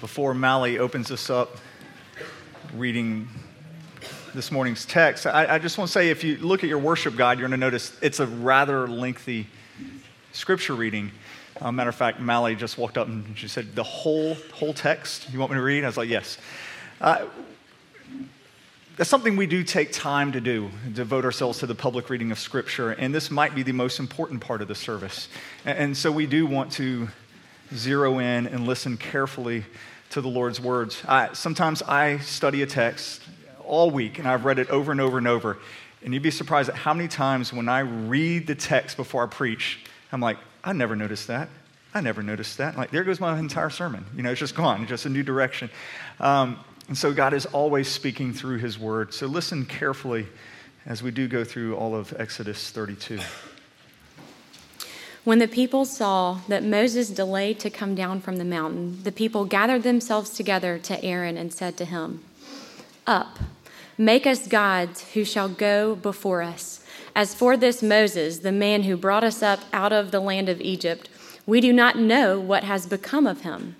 before Mally opens us up reading this morning's text, I, I, just want to say if you look at your worship guide, you're going to notice it's a rather lengthy scripture reading. Uh, matter of fact, Mally just walked up and she said, The whole, whole text, you want me to read? I was like, Yes. Uh, that's something we do take time to do, devote ourselves to the public reading of Scripture, and this might be the most important part of the service. And so we do want to zero in and listen carefully to the Lord's words. I, sometimes I study a text all week, and I've read it over and over and over, and you'd be surprised at how many times when I read the text before I preach, I'm like, I never noticed that. I never noticed that. Like, there goes my entire sermon. You know, it's just gone, just a new direction. Um, and so God is always speaking through his word. So listen carefully as we do go through all of Exodus 32. When the people saw that Moses delayed to come down from the mountain, the people gathered themselves together to Aaron and said to him, Up, make us gods who shall go before us. As for this Moses, the man who brought us up out of the land of Egypt, we do not know what has become of him.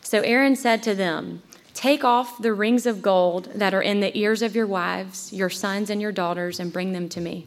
So Aaron said to them, Take off the rings of gold that are in the ears of your wives, your sons, and your daughters, and bring them to me.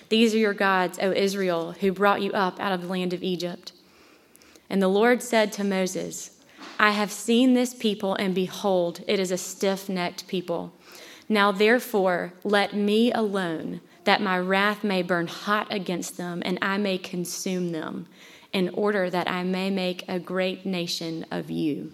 These are your gods, O Israel, who brought you up out of the land of Egypt. And the Lord said to Moses, I have seen this people, and behold, it is a stiff necked people. Now therefore, let me alone, that my wrath may burn hot against them, and I may consume them, in order that I may make a great nation of you.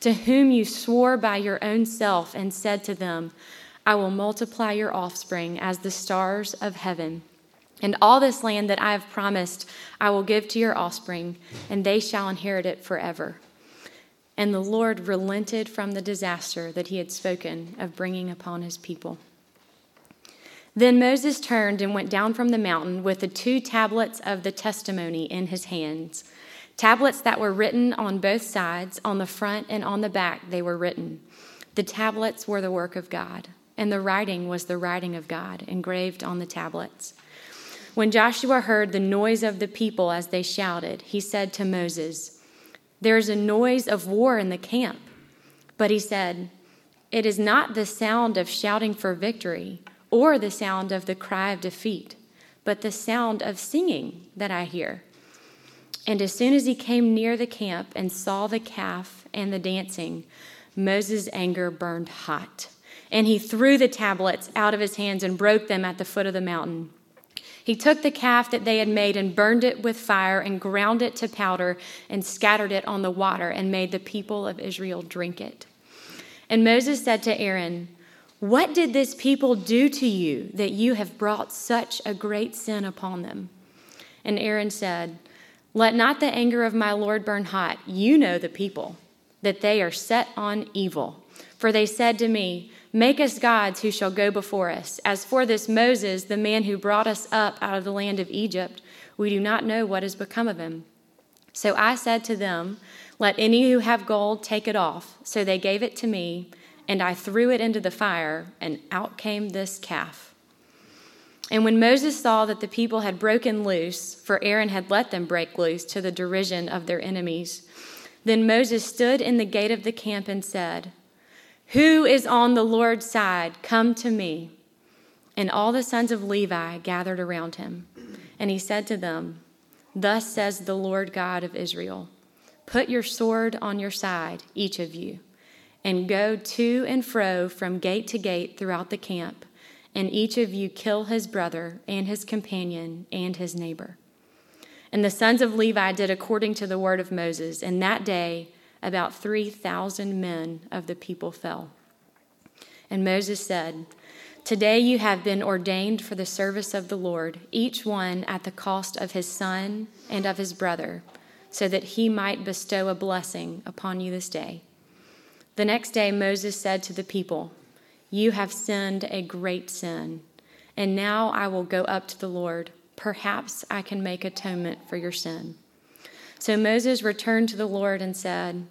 to whom you swore by your own self and said to them, I will multiply your offspring as the stars of heaven. And all this land that I have promised I will give to your offspring, and they shall inherit it forever. And the Lord relented from the disaster that he had spoken of bringing upon his people. Then Moses turned and went down from the mountain with the two tablets of the testimony in his hands Tablets that were written on both sides, on the front and on the back, they were written. The tablets were the work of God, and the writing was the writing of God, engraved on the tablets. When Joshua heard the noise of the people as they shouted, he said to Moses, There is a noise of war in the camp. But he said, It is not the sound of shouting for victory or the sound of the cry of defeat, but the sound of singing that I hear. And as soon as he came near the camp and saw the calf and the dancing, Moses' anger burned hot. And he threw the tablets out of his hands and broke them at the foot of the mountain. He took the calf that they had made and burned it with fire and ground it to powder and scattered it on the water and made the people of Israel drink it. And Moses said to Aaron, What did this people do to you that you have brought such a great sin upon them? And Aaron said, let not the anger of my Lord burn hot. You know the people, that they are set on evil. For they said to me, Make us gods who shall go before us. As for this Moses, the man who brought us up out of the land of Egypt, we do not know what has become of him. So I said to them, Let any who have gold take it off. So they gave it to me, and I threw it into the fire, and out came this calf. And when Moses saw that the people had broken loose, for Aaron had let them break loose to the derision of their enemies, then Moses stood in the gate of the camp and said, Who is on the Lord's side? Come to me. And all the sons of Levi gathered around him. And he said to them, Thus says the Lord God of Israel. Put your sword on your side, each of you, and go to and fro from gate to gate throughout the camp, and each of you kill his brother and his companion and his neighbor. And the sons of Levi did according to the word of Moses, and that day about 3,000 men of the people fell. And Moses said, Today you have been ordained for the service of the Lord, each one at the cost of his son and of his brother so that he might bestow a blessing upon you this day. The next day, Moses said to the people, You have sinned a great sin, and now I will go up to the Lord. Perhaps I can make atonement for your sin. So Moses returned to the Lord and said,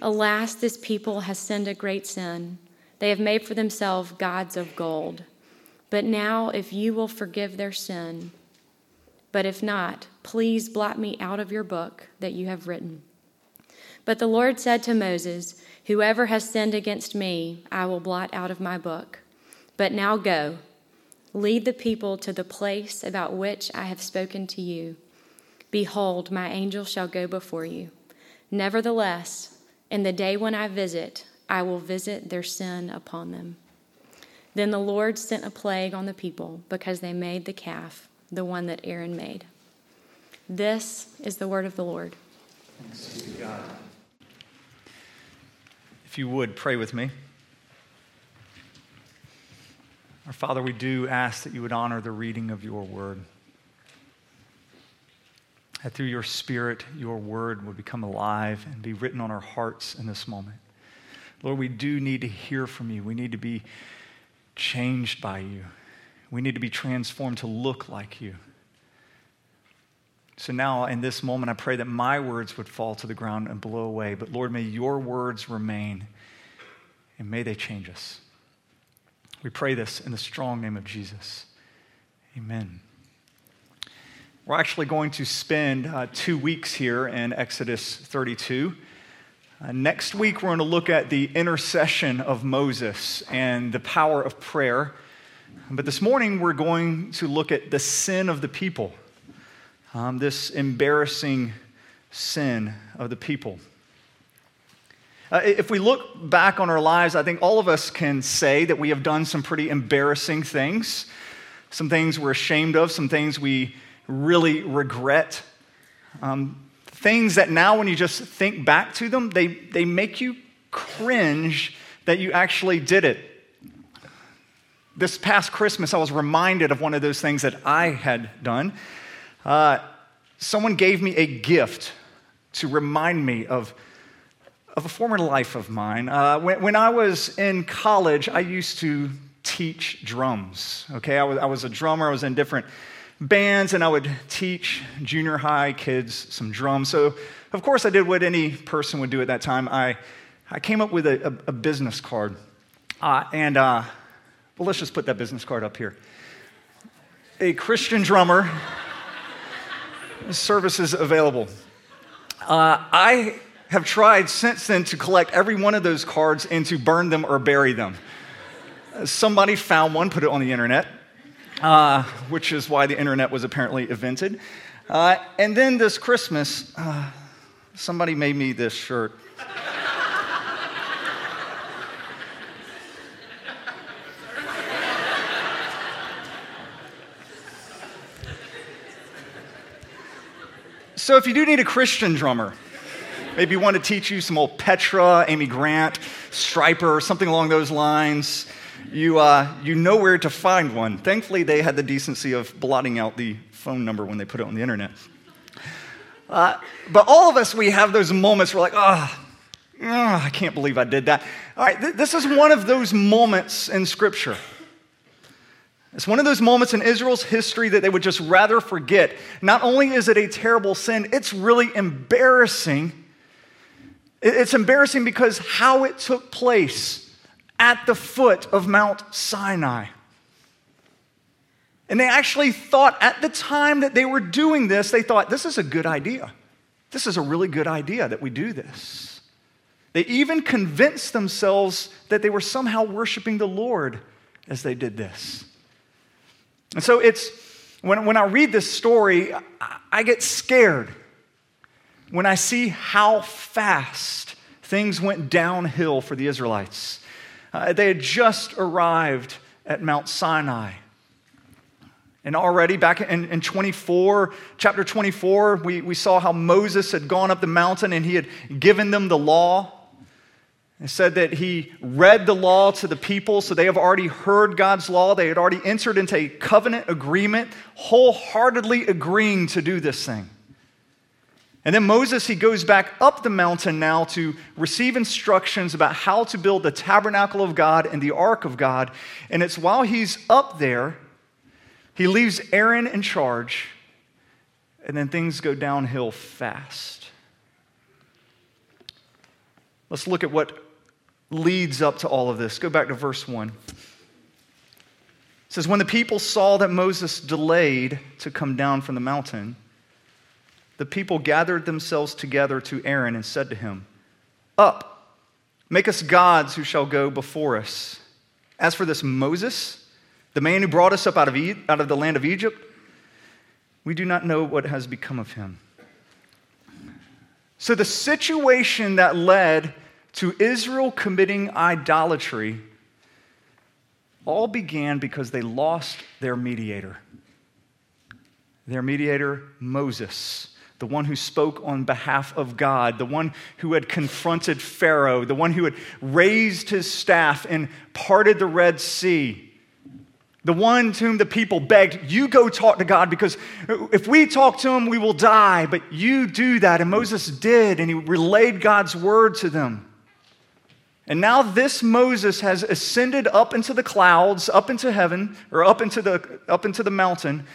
Alas, this people has sinned a great sin. They have made for themselves gods of gold. But now, if you will forgive their sin, but if not, please blot me out of your book that you have written. But the Lord said to Moses, Whoever has sinned against me, I will blot out of my book. But now go, lead the people to the place about which I have spoken to you. Behold, my angel shall go before you. Nevertheless, in the day when I visit, I will visit their sin upon them. Then the Lord sent a plague on the people because they made the calf the one that Aaron made. This is the word of the Lord. Thanks be to God. If you would, pray with me. Our Father, we do ask that you would honor the reading of your word. That through your Spirit, your word would become alive and be written on our hearts in this moment. Lord, we do need to hear from you. We need to be changed by you. We need to be transformed to look like you. So now, in this moment, I pray that my words would fall to the ground and blow away. But Lord, may your words remain and may they change us. We pray this in the strong name of Jesus. Amen. We're actually going to spend uh, two weeks here in Exodus 32. Uh, next week, we're going to look at the intercession of Moses and the power of prayer. But this morning, we're going to look at the sin of the people, um, this embarrassing sin of the people. Uh, if we look back on our lives, I think all of us can say that we have done some pretty embarrassing things, some things we're ashamed of, some things we really regret. Um, things that now, when you just think back to them, they, they make you cringe that you actually did it this past Christmas, I was reminded of one of those things that I had done. Uh, someone gave me a gift to remind me of, of a former life of mine. Uh, when, when, I was in college, I used to teach drums. Okay, I was, I was a drummer, I was in different bands, and I would teach junior high kids some drums. So, of course, I did what any person would do at that time. I, I came up with a, a, a business card. Uh, and uh, well, let's just put that business card up here. A Christian drummer, services available. Uh, I have tried since then to collect every one of those cards and to burn them or bury them. Somebody found one, put it on the internet, uh, which is why the internet was apparently invented. Uh, and then this Christmas, uh, somebody made me this shirt. So if you do need a Christian drummer, maybe want to teach you some old Petra, Amy Grant, Stryper, something along those lines, you, uh, you know where to find one. Thankfully, they had the decency of blotting out the phone number when they put it on the internet. Uh, but all of us, we have those moments where we're like, oh, oh, I can't believe I did that. All right, th- this is one of those moments in Scripture. It's one of those moments in Israel's history that they would just rather forget. Not only is it a terrible sin, it's really embarrassing It's embarrassing because how it took place at the foot of Mount Sinai. And they actually thought at the time that they were doing this, they thought, this is a good idea. This is a really good idea that we do this. They even convinced themselves that they were somehow worshiping the Lord as they did this. And so it's, when, when I read this story, I, get scared when I see how fast things went downhill for the Israelites. Uh, they had just arrived at Mount Sinai. And already back in, in 24, chapter 24, we, we saw how Moses had gone up the mountain and he had given them the law. It said that he read the law to the people, so they have already heard God's law. They had already entered into a covenant agreement, wholeheartedly agreeing to do this thing. And then Moses, he goes back up the mountain now to receive instructions about how to build the tabernacle of God and the ark of God. And it's while he's up there, he leaves Aaron in charge, and then things go downhill fast. Let's look at what leads up to all of this. Go back to verse 1. It says, When the people saw that Moses delayed to come down from the mountain, the people gathered themselves together to Aaron and said to him, Up, make us gods who shall go before us. As for this Moses, the man who brought us up out of, e- out of the land of Egypt, we do not know what has become of him. So, the situation that led to Israel committing idolatry all began because they lost their mediator. Their mediator, Moses the one who spoke on behalf of God, the one who had confronted Pharaoh, the one who had raised his staff and parted the Red Sea, the one to whom the people begged, You go talk to God because if we talk to him, we will die. But you do that. And Moses did, and he relayed God's word to them. And now this Moses has ascended up into the clouds, up into heaven, or up into the, up into the mountain.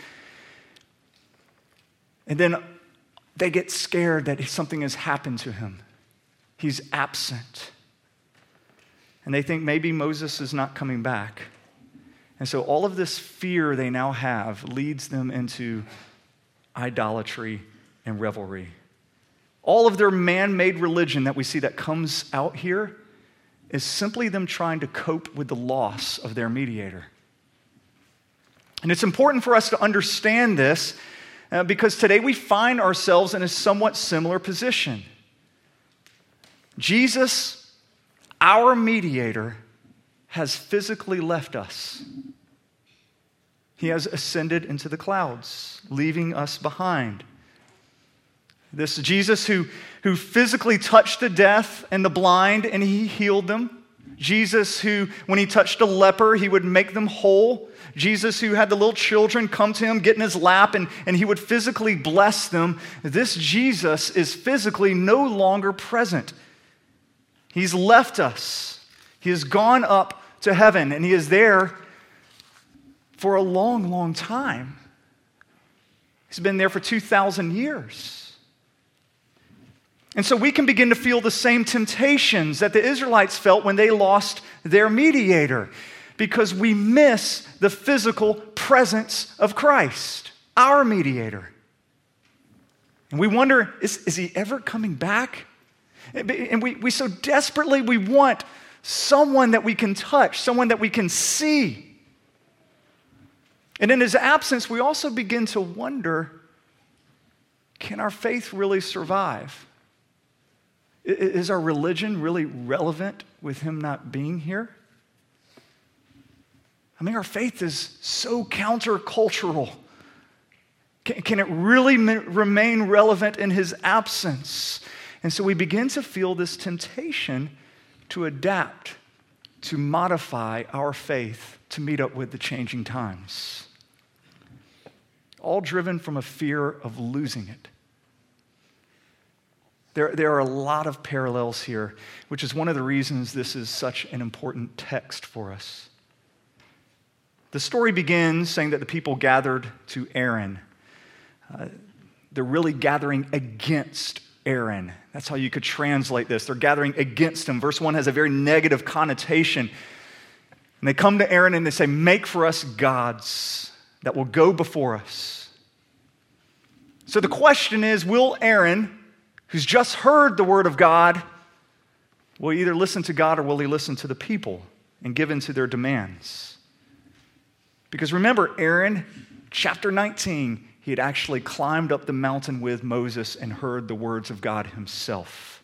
And then they get scared that something has happened to him. He's absent. And they think maybe Moses is not coming back. And so all of this fear they now have leads them into idolatry and revelry. All of their man made religion that we see that comes out here is simply them trying to cope with the loss of their mediator. And it's important for us to understand this uh, because today we find ourselves in a somewhat similar position. Jesus, our mediator, has physically left us. He has ascended into the clouds, leaving us behind. This Jesus who, who physically touched the deaf and the blind and he healed them. Jesus who, when he touched a leper, he would make them whole. Jesus, who had the little children come to him, get in his lap, and, and he would physically bless them, this Jesus is physically no longer present. He's left us. He has gone up to heaven, and he is there for a long, long time. He's been there for 2,000 years. And so we can begin to feel the same temptations that the Israelites felt when they lost their mediator because we miss the physical presence of Christ, our mediator. And we wonder, is, is he ever coming back? And we, we so desperately we want someone that we can touch, someone that we can see. And in his absence, we also begin to wonder can our faith really survive? Is our religion really relevant with him not being here? I mean, our faith is so countercultural. Can, can it really remain relevant in his absence? And so we begin to feel this temptation to adapt, to modify our faith to meet up with the changing times. All driven from a fear of losing it. There, there are a lot of parallels here, which is one of the reasons this is such an important text for us. The story begins saying that the people gathered to Aaron. Uh, they're really gathering against Aaron. That's how you could translate this. They're gathering against him. Verse 1 has a very negative connotation. And they come to Aaron and they say, Make for us gods that will go before us. So the question is Will Aaron, who's just heard the word of God, will either listen to God or will he listen to the people and give in to their demands? Because remember, Aaron, chapter 19, he had actually climbed up the mountain with Moses and heard the words of God himself.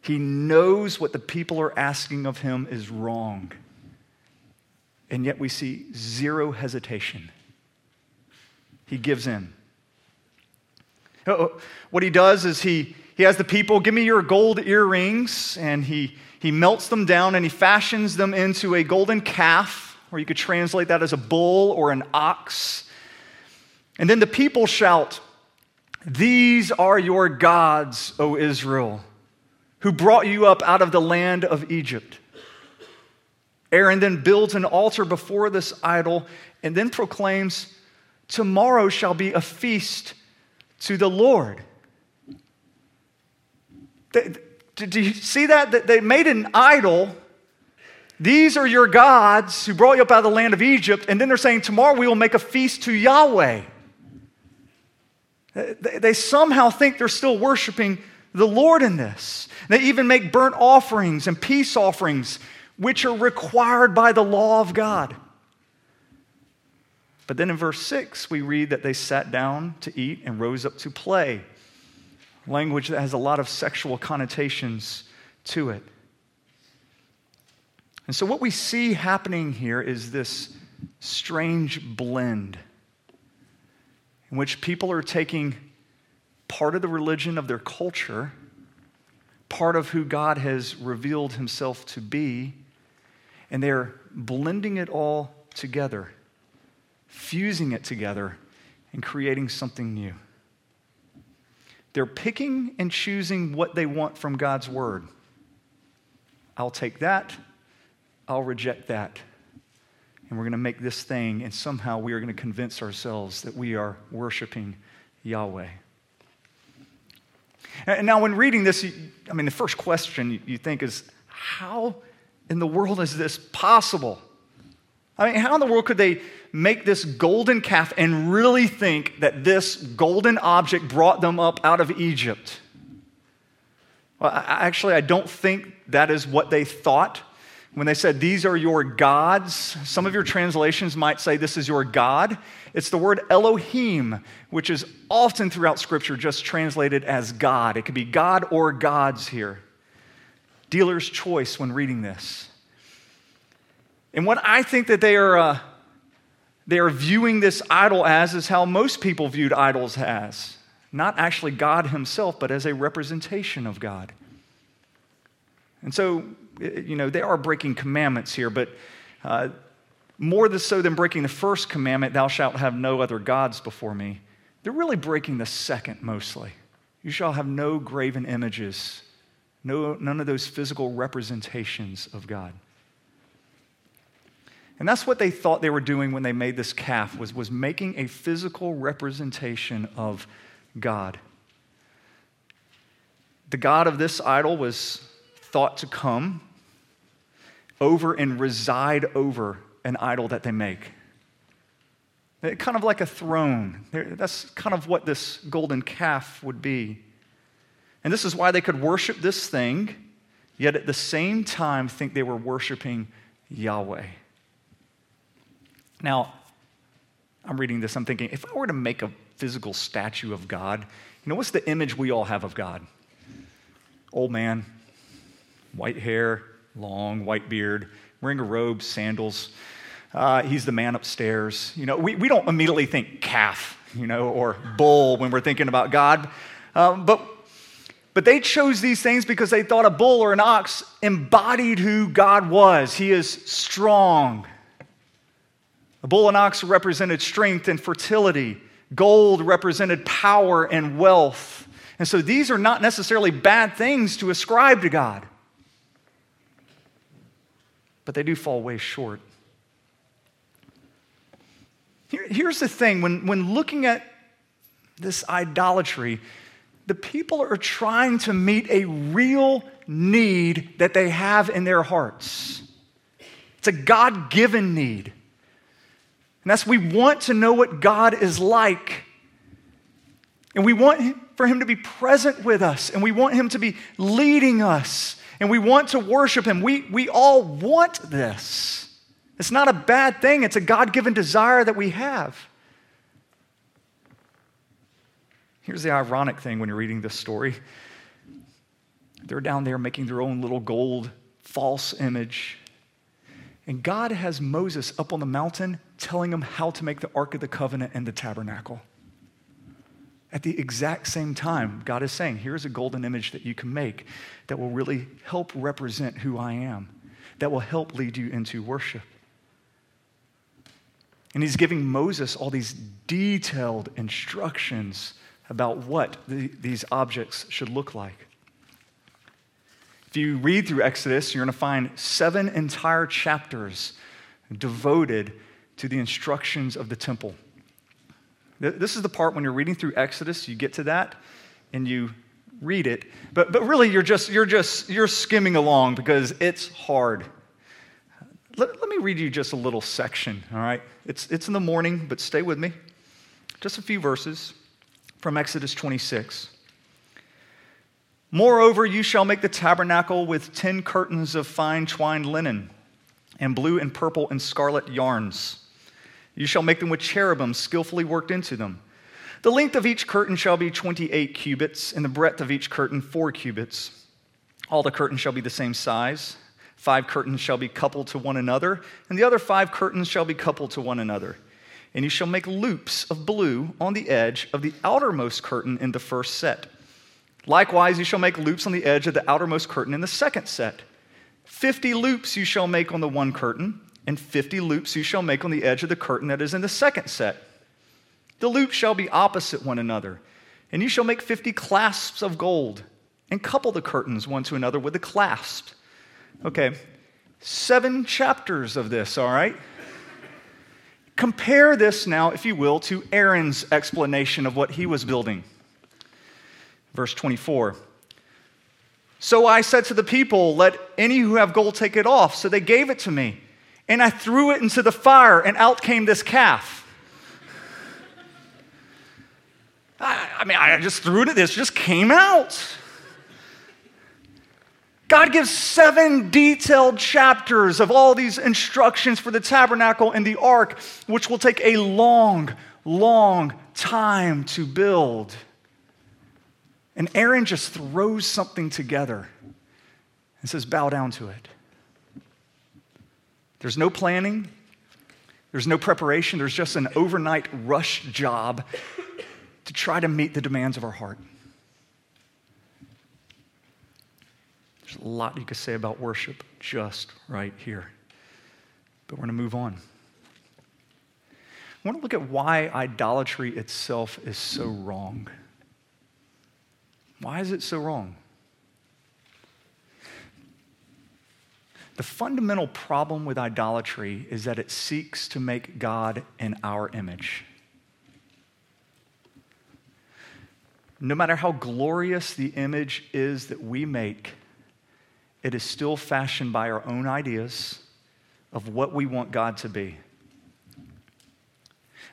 He knows what the people are asking of him is wrong. And yet we see zero hesitation. He gives in. What he does is he, he has the people give me your gold earrings, and he, he melts them down and he fashions them into a golden calf, or you could translate that as a bull or an ox. And then the people shout, These are your gods, O Israel, who brought you up out of the land of Egypt. Aaron then builds an altar before this idol and then proclaims, Tomorrow shall be a feast to the Lord. Do you see that? They made an idol. These are your gods who brought you up out of the land of Egypt. And then they're saying, Tomorrow we will make a feast to Yahweh. They somehow think they're still worshiping the Lord in this. They even make burnt offerings and peace offerings, which are required by the law of God. But then in verse 6, we read that they sat down to eat and rose up to play. Language that has a lot of sexual connotations to it. And so, what we see happening here is this strange blend in which people are taking part of the religion of their culture, part of who God has revealed himself to be, and they're blending it all together, fusing it together, and creating something new. They're picking and choosing what they want from God's word. I'll take that, I'll reject that and we're going to make this thing, and somehow we are going to convince ourselves that we are worshiping Yahweh. And now, when reading this, I mean, the first question you think is how in the world is this possible? I mean, how in the world could they make this golden calf and really think that this golden object brought them up out of Egypt? Well, actually, I don't think that is what they thought when they said, These are your gods, some of your translations might say, This is your God. It's the word Elohim, which is often throughout Scripture just translated as God. It could be God or gods here. Dealer's choice when reading this. And what I think that they are, uh, they are viewing this idol as is how most people viewed idols as not actually God Himself, but as a representation of God. And so you know, they are breaking commandments here, but uh, more so than breaking the first commandment, thou shalt have no other gods before me, they're really breaking the second mostly. You shall have no graven images, no, none of those physical representations of God. And that's what they thought they were doing when they made this calf was, was making a physical representation of God. The God of this idol was thought to come over and reside over an idol that they make. Kind of like a throne. That's kind of what this golden calf would be. And this is why they could worship this thing, yet at the same time think they were worshiping Yahweh. Now, I'm reading this, I'm thinking, if I were to make a physical statue of God, you know, what's the image we all have of God? Old man, white hair, long white beard, wearing a robe, sandals. Uh, he's the man upstairs. You know, we, we don't immediately think calf, you know, or bull when we're thinking about God. Um, but, but they chose these things because they thought a bull or an ox embodied who God was. He is strong. A bull and ox represented strength and fertility. Gold represented power and wealth. And so these are not necessarily bad things to ascribe to God but they do fall way short. Here, here's the thing when, when looking at this idolatry, the people are trying to meet a real need that they have in their hearts. It's a God given need. And that's we want to know what God is like. And we want for Him to be present with us, and we want Him to be leading us, and we want to worship Him. We, we all want this. It's not a bad thing, it's a God given desire that we have. Here's the ironic thing when you're reading this story they're down there making their own little gold false image. And God has Moses up on the mountain telling him how to make the Ark of the Covenant and the tabernacle. At the exact same time, God is saying, here's a golden image that you can make that will really help represent who I am, that will help lead you into worship. And he's giving Moses all these detailed instructions about what the, these objects should look like. If you read through Exodus, you're going to find seven entire chapters devoted to the instructions of the temple. This is the part when you're reading through Exodus, you get to that and you read it, but, but really you're just, you're just, you're skimming along because it's hard. Let, let me read you just a little section, all right? It's, it's in the morning, but stay with me. Just a few verses from Exodus 26. Moreover, you shall make the tabernacle with ten curtains of fine twined linen, and blue and purple and scarlet yarns. You shall make them with cherubim skillfully worked into them. The length of each curtain shall be 28 cubits, and the breadth of each curtain four cubits. All the curtains shall be the same size. Five curtains shall be coupled to one another, and the other five curtains shall be coupled to one another. And you shall make loops of blue on the edge of the outermost curtain in the first set. Likewise, you shall make loops on the edge of the outermost curtain in the second set. Fifty loops you shall make on the one curtain, and fifty loops you shall make on the edge of the curtain that is in the second set. The loops shall be opposite one another, and you shall make fifty clasps of gold, and couple the curtains one to another with the clasps. Okay, seven chapters of this, all right? Compare this now, if you will, to Aaron's explanation of what he was building. Verse 24. So I said to the people, Let any who have gold take it off. So they gave it to me. And I threw it into the fire, and out came this calf. I, I mean, I just threw it this, it just came out. God gives seven detailed chapters of all these instructions for the tabernacle and the ark, which will take a long, long time to build. And Aaron just throws something together and says, Bow down to it. There's no planning, there's no preparation, there's just an overnight rush job to try to meet the demands of our heart. There's a lot you could say about worship just right here. But we're going to move on. I want to look at why idolatry itself is so wrong. Why is it so wrong? The fundamental problem with idolatry is that it seeks to make God in our image. No matter how glorious the image is that we make, it is still fashioned by our own ideas of what we want God to be.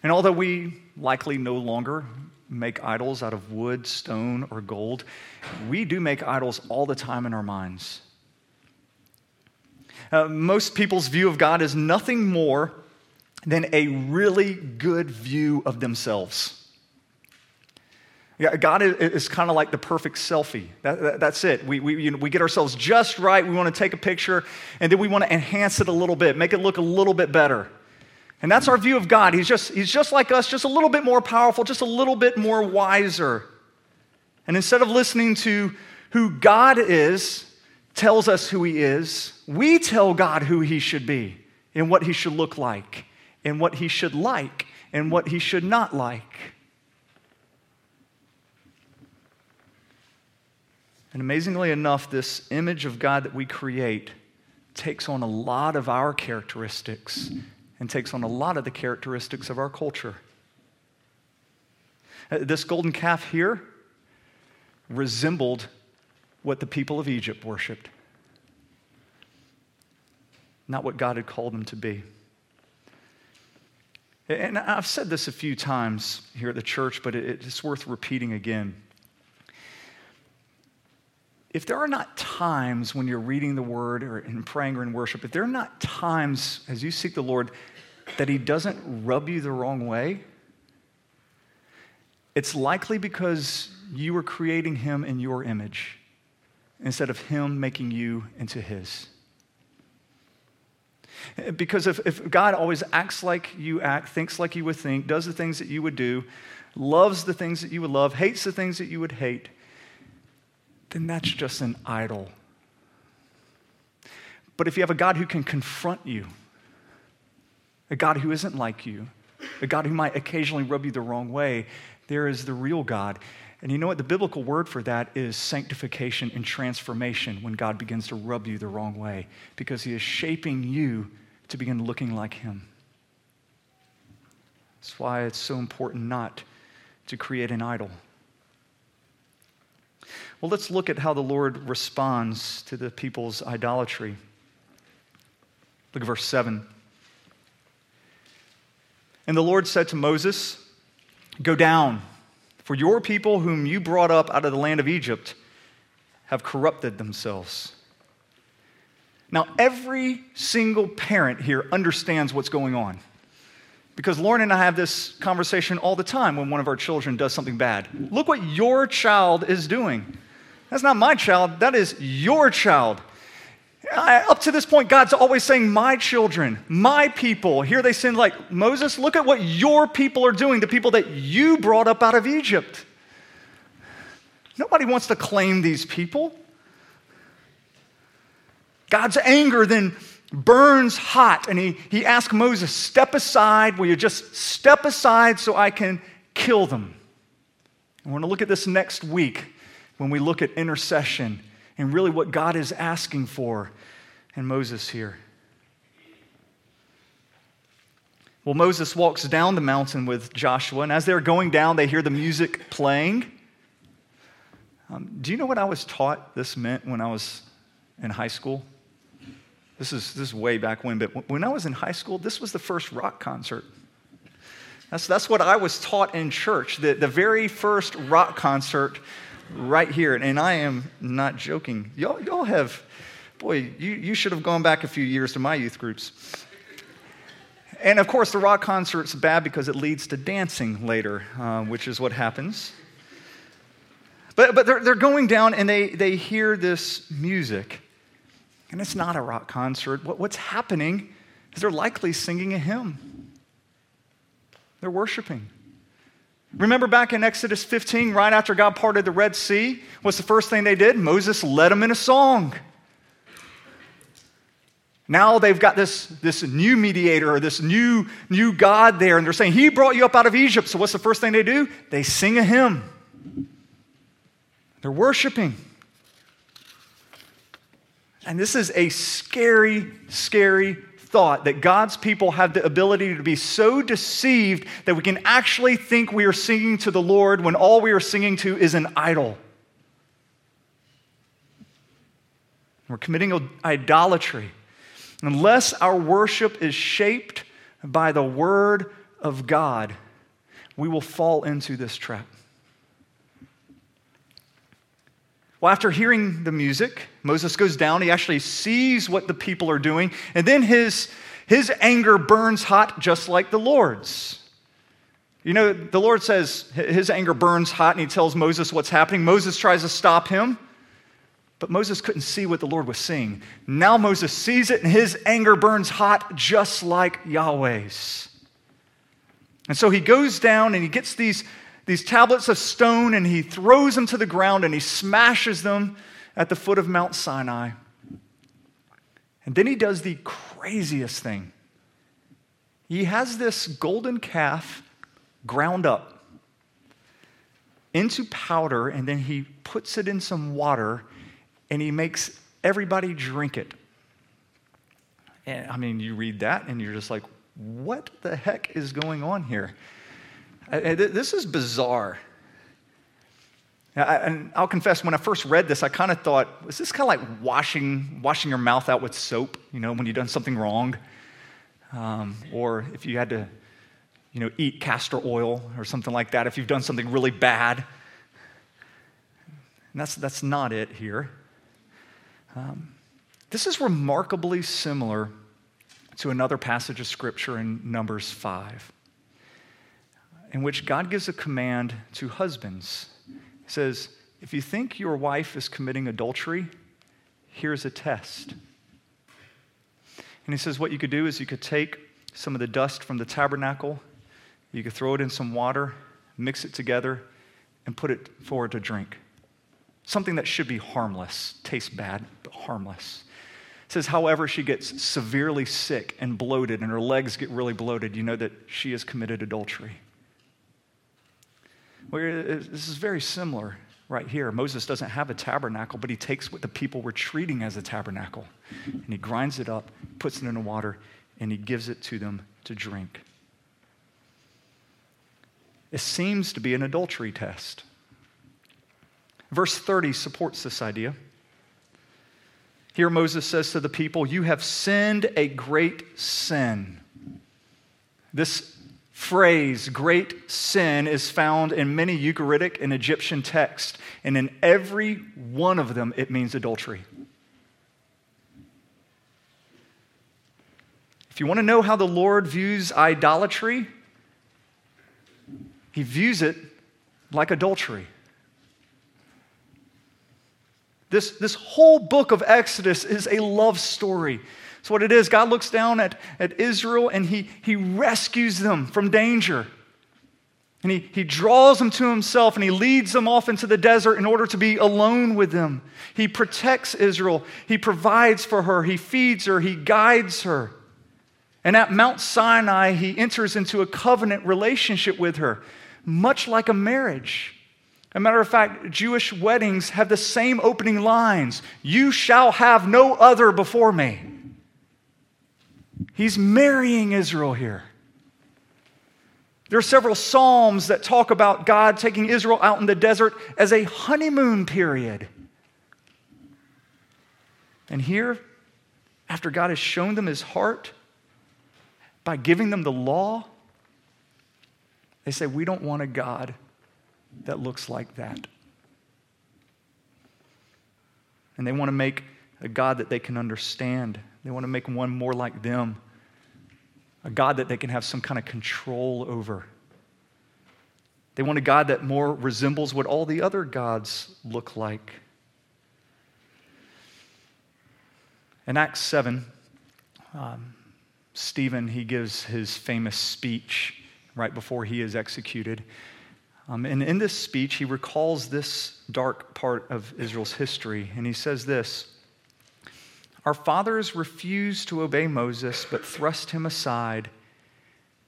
And although we likely no longer make idols out of wood, stone, or gold, we do make idols all the time in our minds. Uh, most people's view of God is nothing more than a really good view of themselves. God is, kind of like the perfect selfie. That, that, that's it. We, we, you know, we get ourselves just right. We want to take a picture, and then we want to enhance it a little bit, make it look a little bit better. And that's our view of God. He's just, he's just like us, just a little bit more powerful, just a little bit more wiser. And instead of listening to who God is, tells us who he is, we tell God who he should be and what he should look like and what he should like and what he should not like. And amazingly enough, this image of God that we create takes on a lot of our characteristics and takes on a lot of the characteristics of our culture. Uh, this golden calf here, resembled what the people of Egypt worshiped, not what God had called them to be. And I've said this a few times here at the church, but it's worth repeating again. If there are not times when you're reading the word or in praying or in worship, if there are not times as you seek the Lord that He doesn't rub you the wrong way, it's likely because you were creating Him in your image instead of Him making you into His. Because if, if God always acts like you act, thinks like you would think, does the things that you would do, loves the things that you would love, hates the things that you would hate, then that's just an idol. But if you have a God who can confront you, a God who isn't like you, a God who might occasionally rub you the wrong way, there is the real God. And you know what? The biblical word for that is sanctification and transformation when God begins to rub you the wrong way because he is shaping you to begin looking like him. That's why it's so important not to create an idol. Well, let's look at how the Lord responds to the people's idolatry. Look at verse 7. And the Lord said to Moses, Go down, for your people whom you brought up out of the land of Egypt have corrupted themselves. Now, every single parent here understands what's going on. Because Lauren and I have this conversation all the time when one of our children does something bad. Look what your child is doing. That's not my child, that is your child. Up to this point, God's always saying, My children, my people. Here they sin like, Moses, look at what your people are doing, the people that you brought up out of Egypt. Nobody wants to claim these people. God's anger then burns hot, and he, he asks Moses, Step aside. Will you just step aside so I can kill them? And we're going to look at this next week when we look at intercession and really what God is asking for in Moses here. Well, Moses walks down the mountain with Joshua, and as they're going down, they hear the music playing. Um, do you know what I was taught this meant when I was in high school? This is, this is way back when, but when I was in high school, this was the first rock concert. That's, that's what I was taught in church, the, the very first rock concert right here. And I am not joking. Y'all, y'all have, boy, you, you should have gone back a few years to my youth groups. And of course, the rock concert's bad because it leads to dancing later, uh, which is what happens. But, but they're, they're going down and they, they hear this music. And it's not a rock concert. What, what's happening is they're likely singing a hymn, they're worshiping. Remember back in Exodus 15, right after God parted the Red Sea, what's the first thing they did? Moses led them in a song. Now they've got this, this new mediator or this new, new God there, and they're saying, He brought you up out of Egypt. So what's the first thing they do? They sing a hymn. They're worshiping. And this is a scary, scary thought that God's people have the ability to be so deceived that we can actually think we are singing to the Lord when all we are singing to is an idol. We're committing idolatry. Unless our worship is shaped by the Word of God, we will fall into this trap. Well, after hearing the music, Moses goes down. He actually sees what the people are doing. And then his, his anger burns hot, just like the Lord's. You know, the Lord says his anger burns hot, and he tells Moses what's happening. Moses tries to stop him, but Moses couldn't see what the Lord was seeing. Now Moses sees it, and his anger burns hot, just like Yahweh's. And so he goes down and he gets these these tablets of stone and he throws them to the ground and he smashes them at the foot of Mount Sinai. And then he does the craziest thing. He has this golden calf ground up into powder and then he puts it in some water and he makes everybody drink it. And I mean, you read that and you're just like, what the heck is going on here? This is bizarre. And I'll confess, when I first read this, I kind of thought, was this kind of like washing, washing your mouth out with soap, you know, when you've done something wrong? Um, or if you had to, you know, eat castor oil or something like that, if you've done something really bad. And that's, that's not it here. Um, this is remarkably similar to another passage of Scripture in Numbers 5, in which God gives a command to husbands. He says, If you think your wife is committing adultery, here's a test. And he says, What you could do is you could take some of the dust from the tabernacle, you could throw it in some water, mix it together, and put it for her to drink. Something that should be harmless, tastes bad, but harmless. It says, however, she gets severely sick and bloated and her legs get really bloated, you know that she has committed adultery. This is very similar right here. Moses doesn't have a tabernacle, but he takes what the people were treating as a tabernacle and he grinds it up, puts it in the water, and he gives it to them to drink. It seems to be an adultery test. Verse 30 supports this idea. Here, Moses says to the people, You have sinned a great sin. This phrase, great sin, is found in many Ugaritic and Egyptian texts, and in every one of them, it means adultery. If you want to know how the Lord views idolatry, he views it like adultery. This, this whole book of Exodus is a love story. That's what it is. God looks down at, at Israel and he, he rescues them from danger. And he, he draws them to himself and he leads them off into the desert in order to be alone with them. He protects Israel. He provides for her. He feeds her. He guides her. And at Mount Sinai, he enters into a covenant relationship with her, much like a marriage. As a matter of fact, Jewish weddings have the same opening lines You shall have no other before me. He's marrying Israel here. There are several Psalms that talk about God taking Israel out in the desert as a honeymoon period. And here, after God has shown them his heart by giving them the law, they say, We don't want a God that looks like that. And they want to make a God that they can understand. They want to make one more like them, a God that they can have some kind of control over. They want a God that more resembles what all the other gods look like. In Acts 7, um, Stephen, he gives his famous speech right before he is executed. Um, and in this speech, he recalls this dark part of Israel's history, and he says this Our fathers refused to obey Moses, but thrust him aside,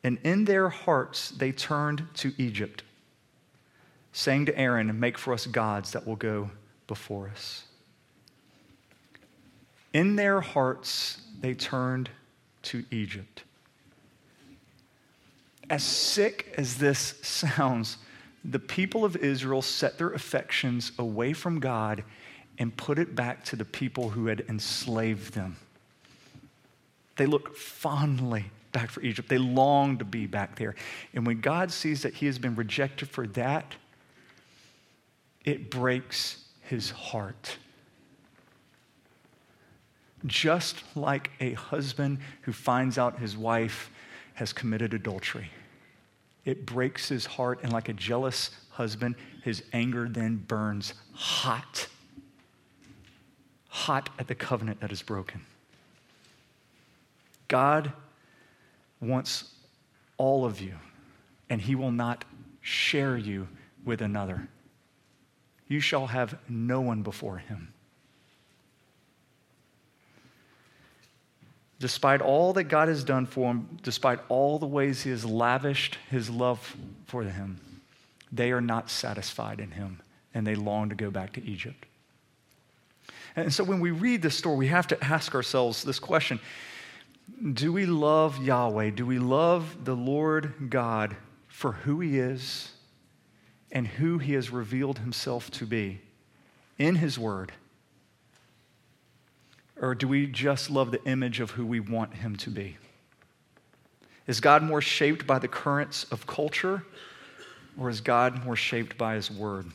and in their hearts they turned to Egypt, saying to Aaron, Make for us gods that will go before us. In their hearts they turned to Egypt. As sick as this sounds, the people of Israel set their affections away from God and put it back to the people who had enslaved them. They look fondly back for Egypt. They long to be back there. And when God sees that he has been rejected for that, it breaks his heart. Just like a husband who finds out his wife has committed adultery. It breaks his heart, and like a jealous husband, his anger then burns hot. Hot at the covenant that is broken. God wants all of you, and he will not share you with another. You shall have no one before him. despite all that God has done for him, despite all the ways he has lavished his love for him, they are not satisfied in him and they long to go back to Egypt. And so when we read this story, we have to ask ourselves this question Do we love Yahweh? Do we love the Lord God for who he is and who he has revealed himself to be in his word? Or do we just love the image of who we want him to be? Is God more shaped by the currents of culture, or is God more shaped by his word?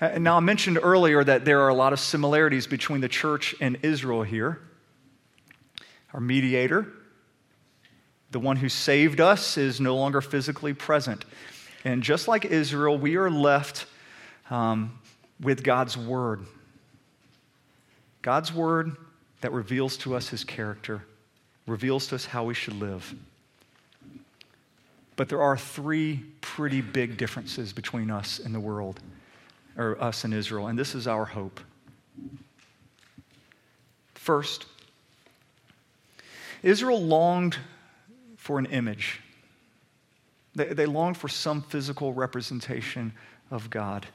Uh, now, I mentioned earlier that there are a lot of similarities between the church and Israel here. Our mediator, the one who saved us, is no longer physically present. And just like Israel, we are left um, with God's word. God's word that reveals to us his character, reveals to us how we should live. But there are three pretty big differences between us and the world, or us in Israel, and this is our hope. First, Israel longed for an image. They, they longed for some physical representation of God.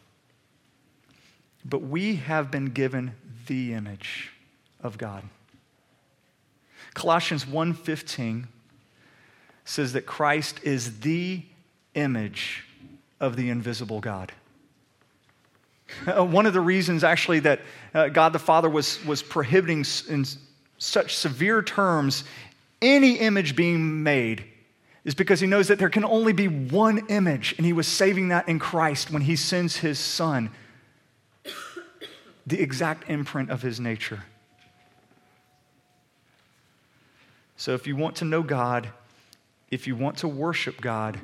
But we have been given the image of God. Colossians 1:15 says that Christ is the image of the invisible God. Uh, one of the reasons, actually, that uh, God the Father was, was prohibiting in such severe terms any image being made is because he knows that there can only be one image, and he was saving that in Christ when he sends his son, the exact imprint of his nature. So, if you want to know God, if you want to worship God,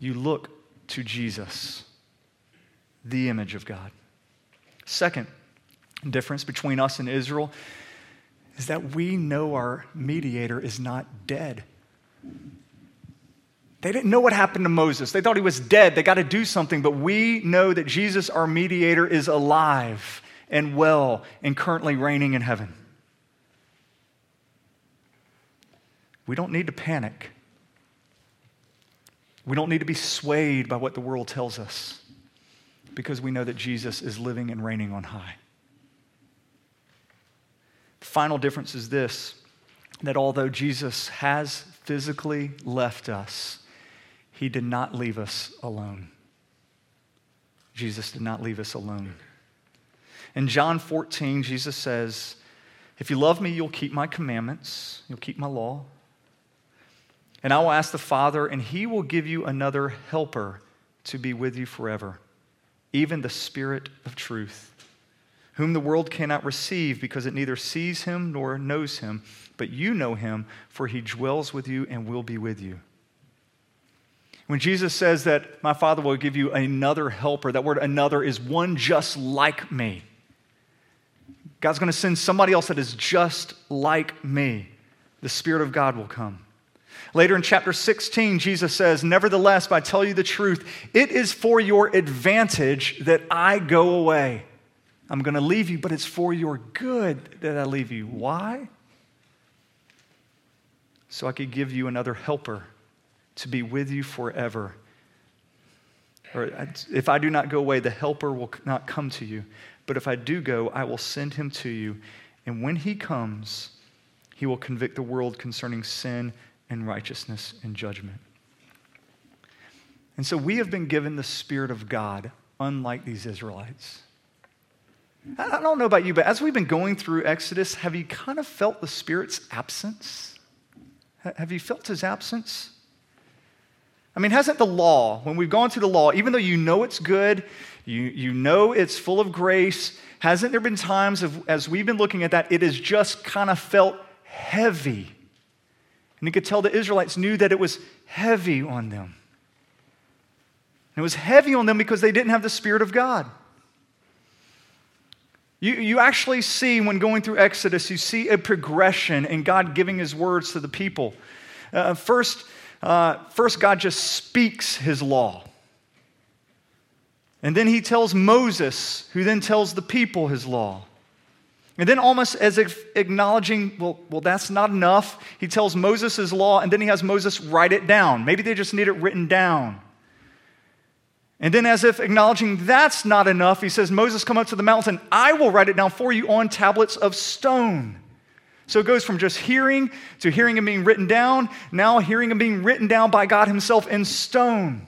you look to Jesus, the image of God. Second difference between us and Israel is that we know our mediator is not dead. They didn't know what happened to Moses. They thought he was dead. They got to do something. But we know that Jesus, our mediator, is alive and well and currently reigning in heaven. We don't need to panic. We don't need to be swayed by what the world tells us because we know that Jesus is living and reigning on high. The final difference is this that although Jesus has physically left us, he did not leave us alone. Jesus did not leave us alone. In John 14, Jesus says, If you love me, you'll keep my commandments, you'll keep my law. And I will ask the Father, and he will give you another helper to be with you forever, even the Spirit of truth whom the world cannot receive because it neither sees him nor knows him. But you know him, for he dwells with you and will be with you. When Jesus says that my Father will give you another helper, that word another is one just like me. God's going to send somebody else that is just like me. The Spirit of God will come. Later in chapter 16, Jesus says, Nevertheless, I tell you the truth, it is for your advantage that I go away. I'm going to leave you, but it's for your good that I leave you. Why? So I could give you another helper to be with you forever. Or if I do not go away, the helper will not come to you. But if I do go, I will send him to you. And when he comes, he will convict the world concerning sin and righteousness and judgment. And so we have been given the Spirit of God, unlike these Israelites. I don't know about you, but as we've been going through Exodus, have you kind of felt the Spirit's absence? Have you felt his absence? I mean, hasn't the law, when we've gone through the law, even though you know it's good, you, you know it's full of grace, hasn't there been times of, as we've been looking at that, it has just kind of felt heavy? And you could tell the Israelites knew that it was heavy on them. It was heavy on them because they didn't have the Spirit of God. You, you actually see, when going through Exodus, you see a progression in God giving his words to the people. Uh, first, uh, first, God just speaks his law. And then he tells Moses, who then tells the people his law. And then, almost as if acknowledging, well, well, that's not enough, he tells Moses his law, and then he has Moses write it down. Maybe they just need it written down. And then, as if acknowledging that's not enough, he says, Moses, come up to the mountain. I will write it down for you on tablets of stone. So it goes from just hearing to hearing and being written down, now hearing and being written down by God Himself in stone.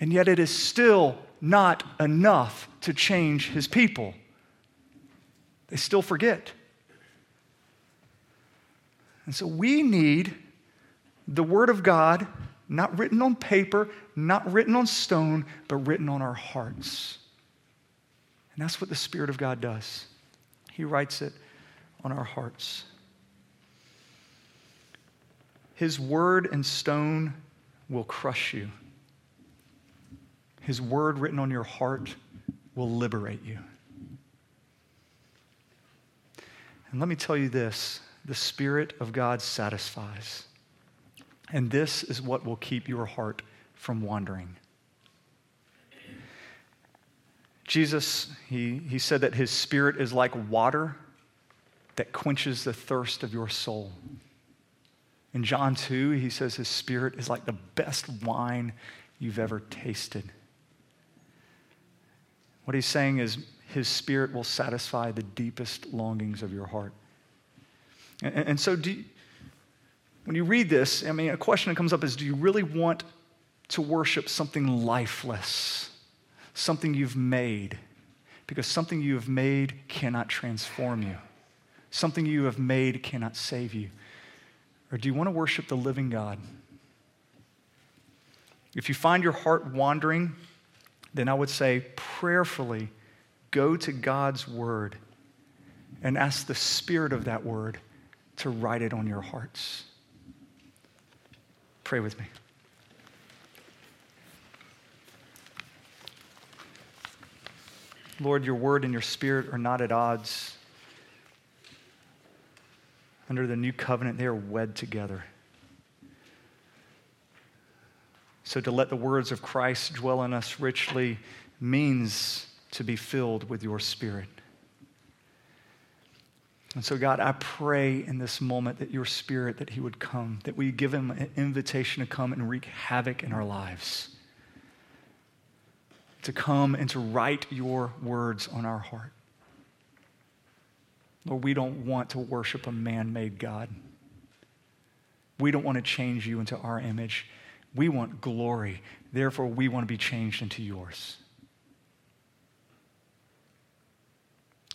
And yet it is still not enough to change his people. They still forget. And so we need the Word of God, not written on paper, not written on stone, but written on our hearts. And that's what the Spirit of God does. He writes it on our hearts. His word and stone will crush you. His word written on your heart will liberate you. And let me tell you this the Spirit of God satisfies. And this is what will keep your heart from wandering. Jesus, he, he said that his spirit is like water that quenches the thirst of your soul. In John 2, he says his spirit is like the best wine you've ever tasted. What he's saying is his spirit will satisfy the deepest longings of your heart. And, and so, you, when you read this, I mean, a question that comes up is do you really want to worship something lifeless, something you've made? Because something you have made cannot transform you, something you have made cannot save you. Or do you want to worship the living God? If you find your heart wandering, then I would say prayerfully go to God's word and ask the spirit of that word to write it on your hearts. Pray with me. Lord, your word and your spirit are not at odds. Under the new covenant, they are wed together. So to let the words of Christ dwell in us richly means to be filled with your spirit. And so, God, I pray in this moment that your spirit, that he would come, that we give him an invitation to come and wreak havoc in our lives, to come and to write your words on our heart. Lord, we don't want to worship a man made God. We don't want to change you into our image. We want glory. Therefore, we want to be changed into yours.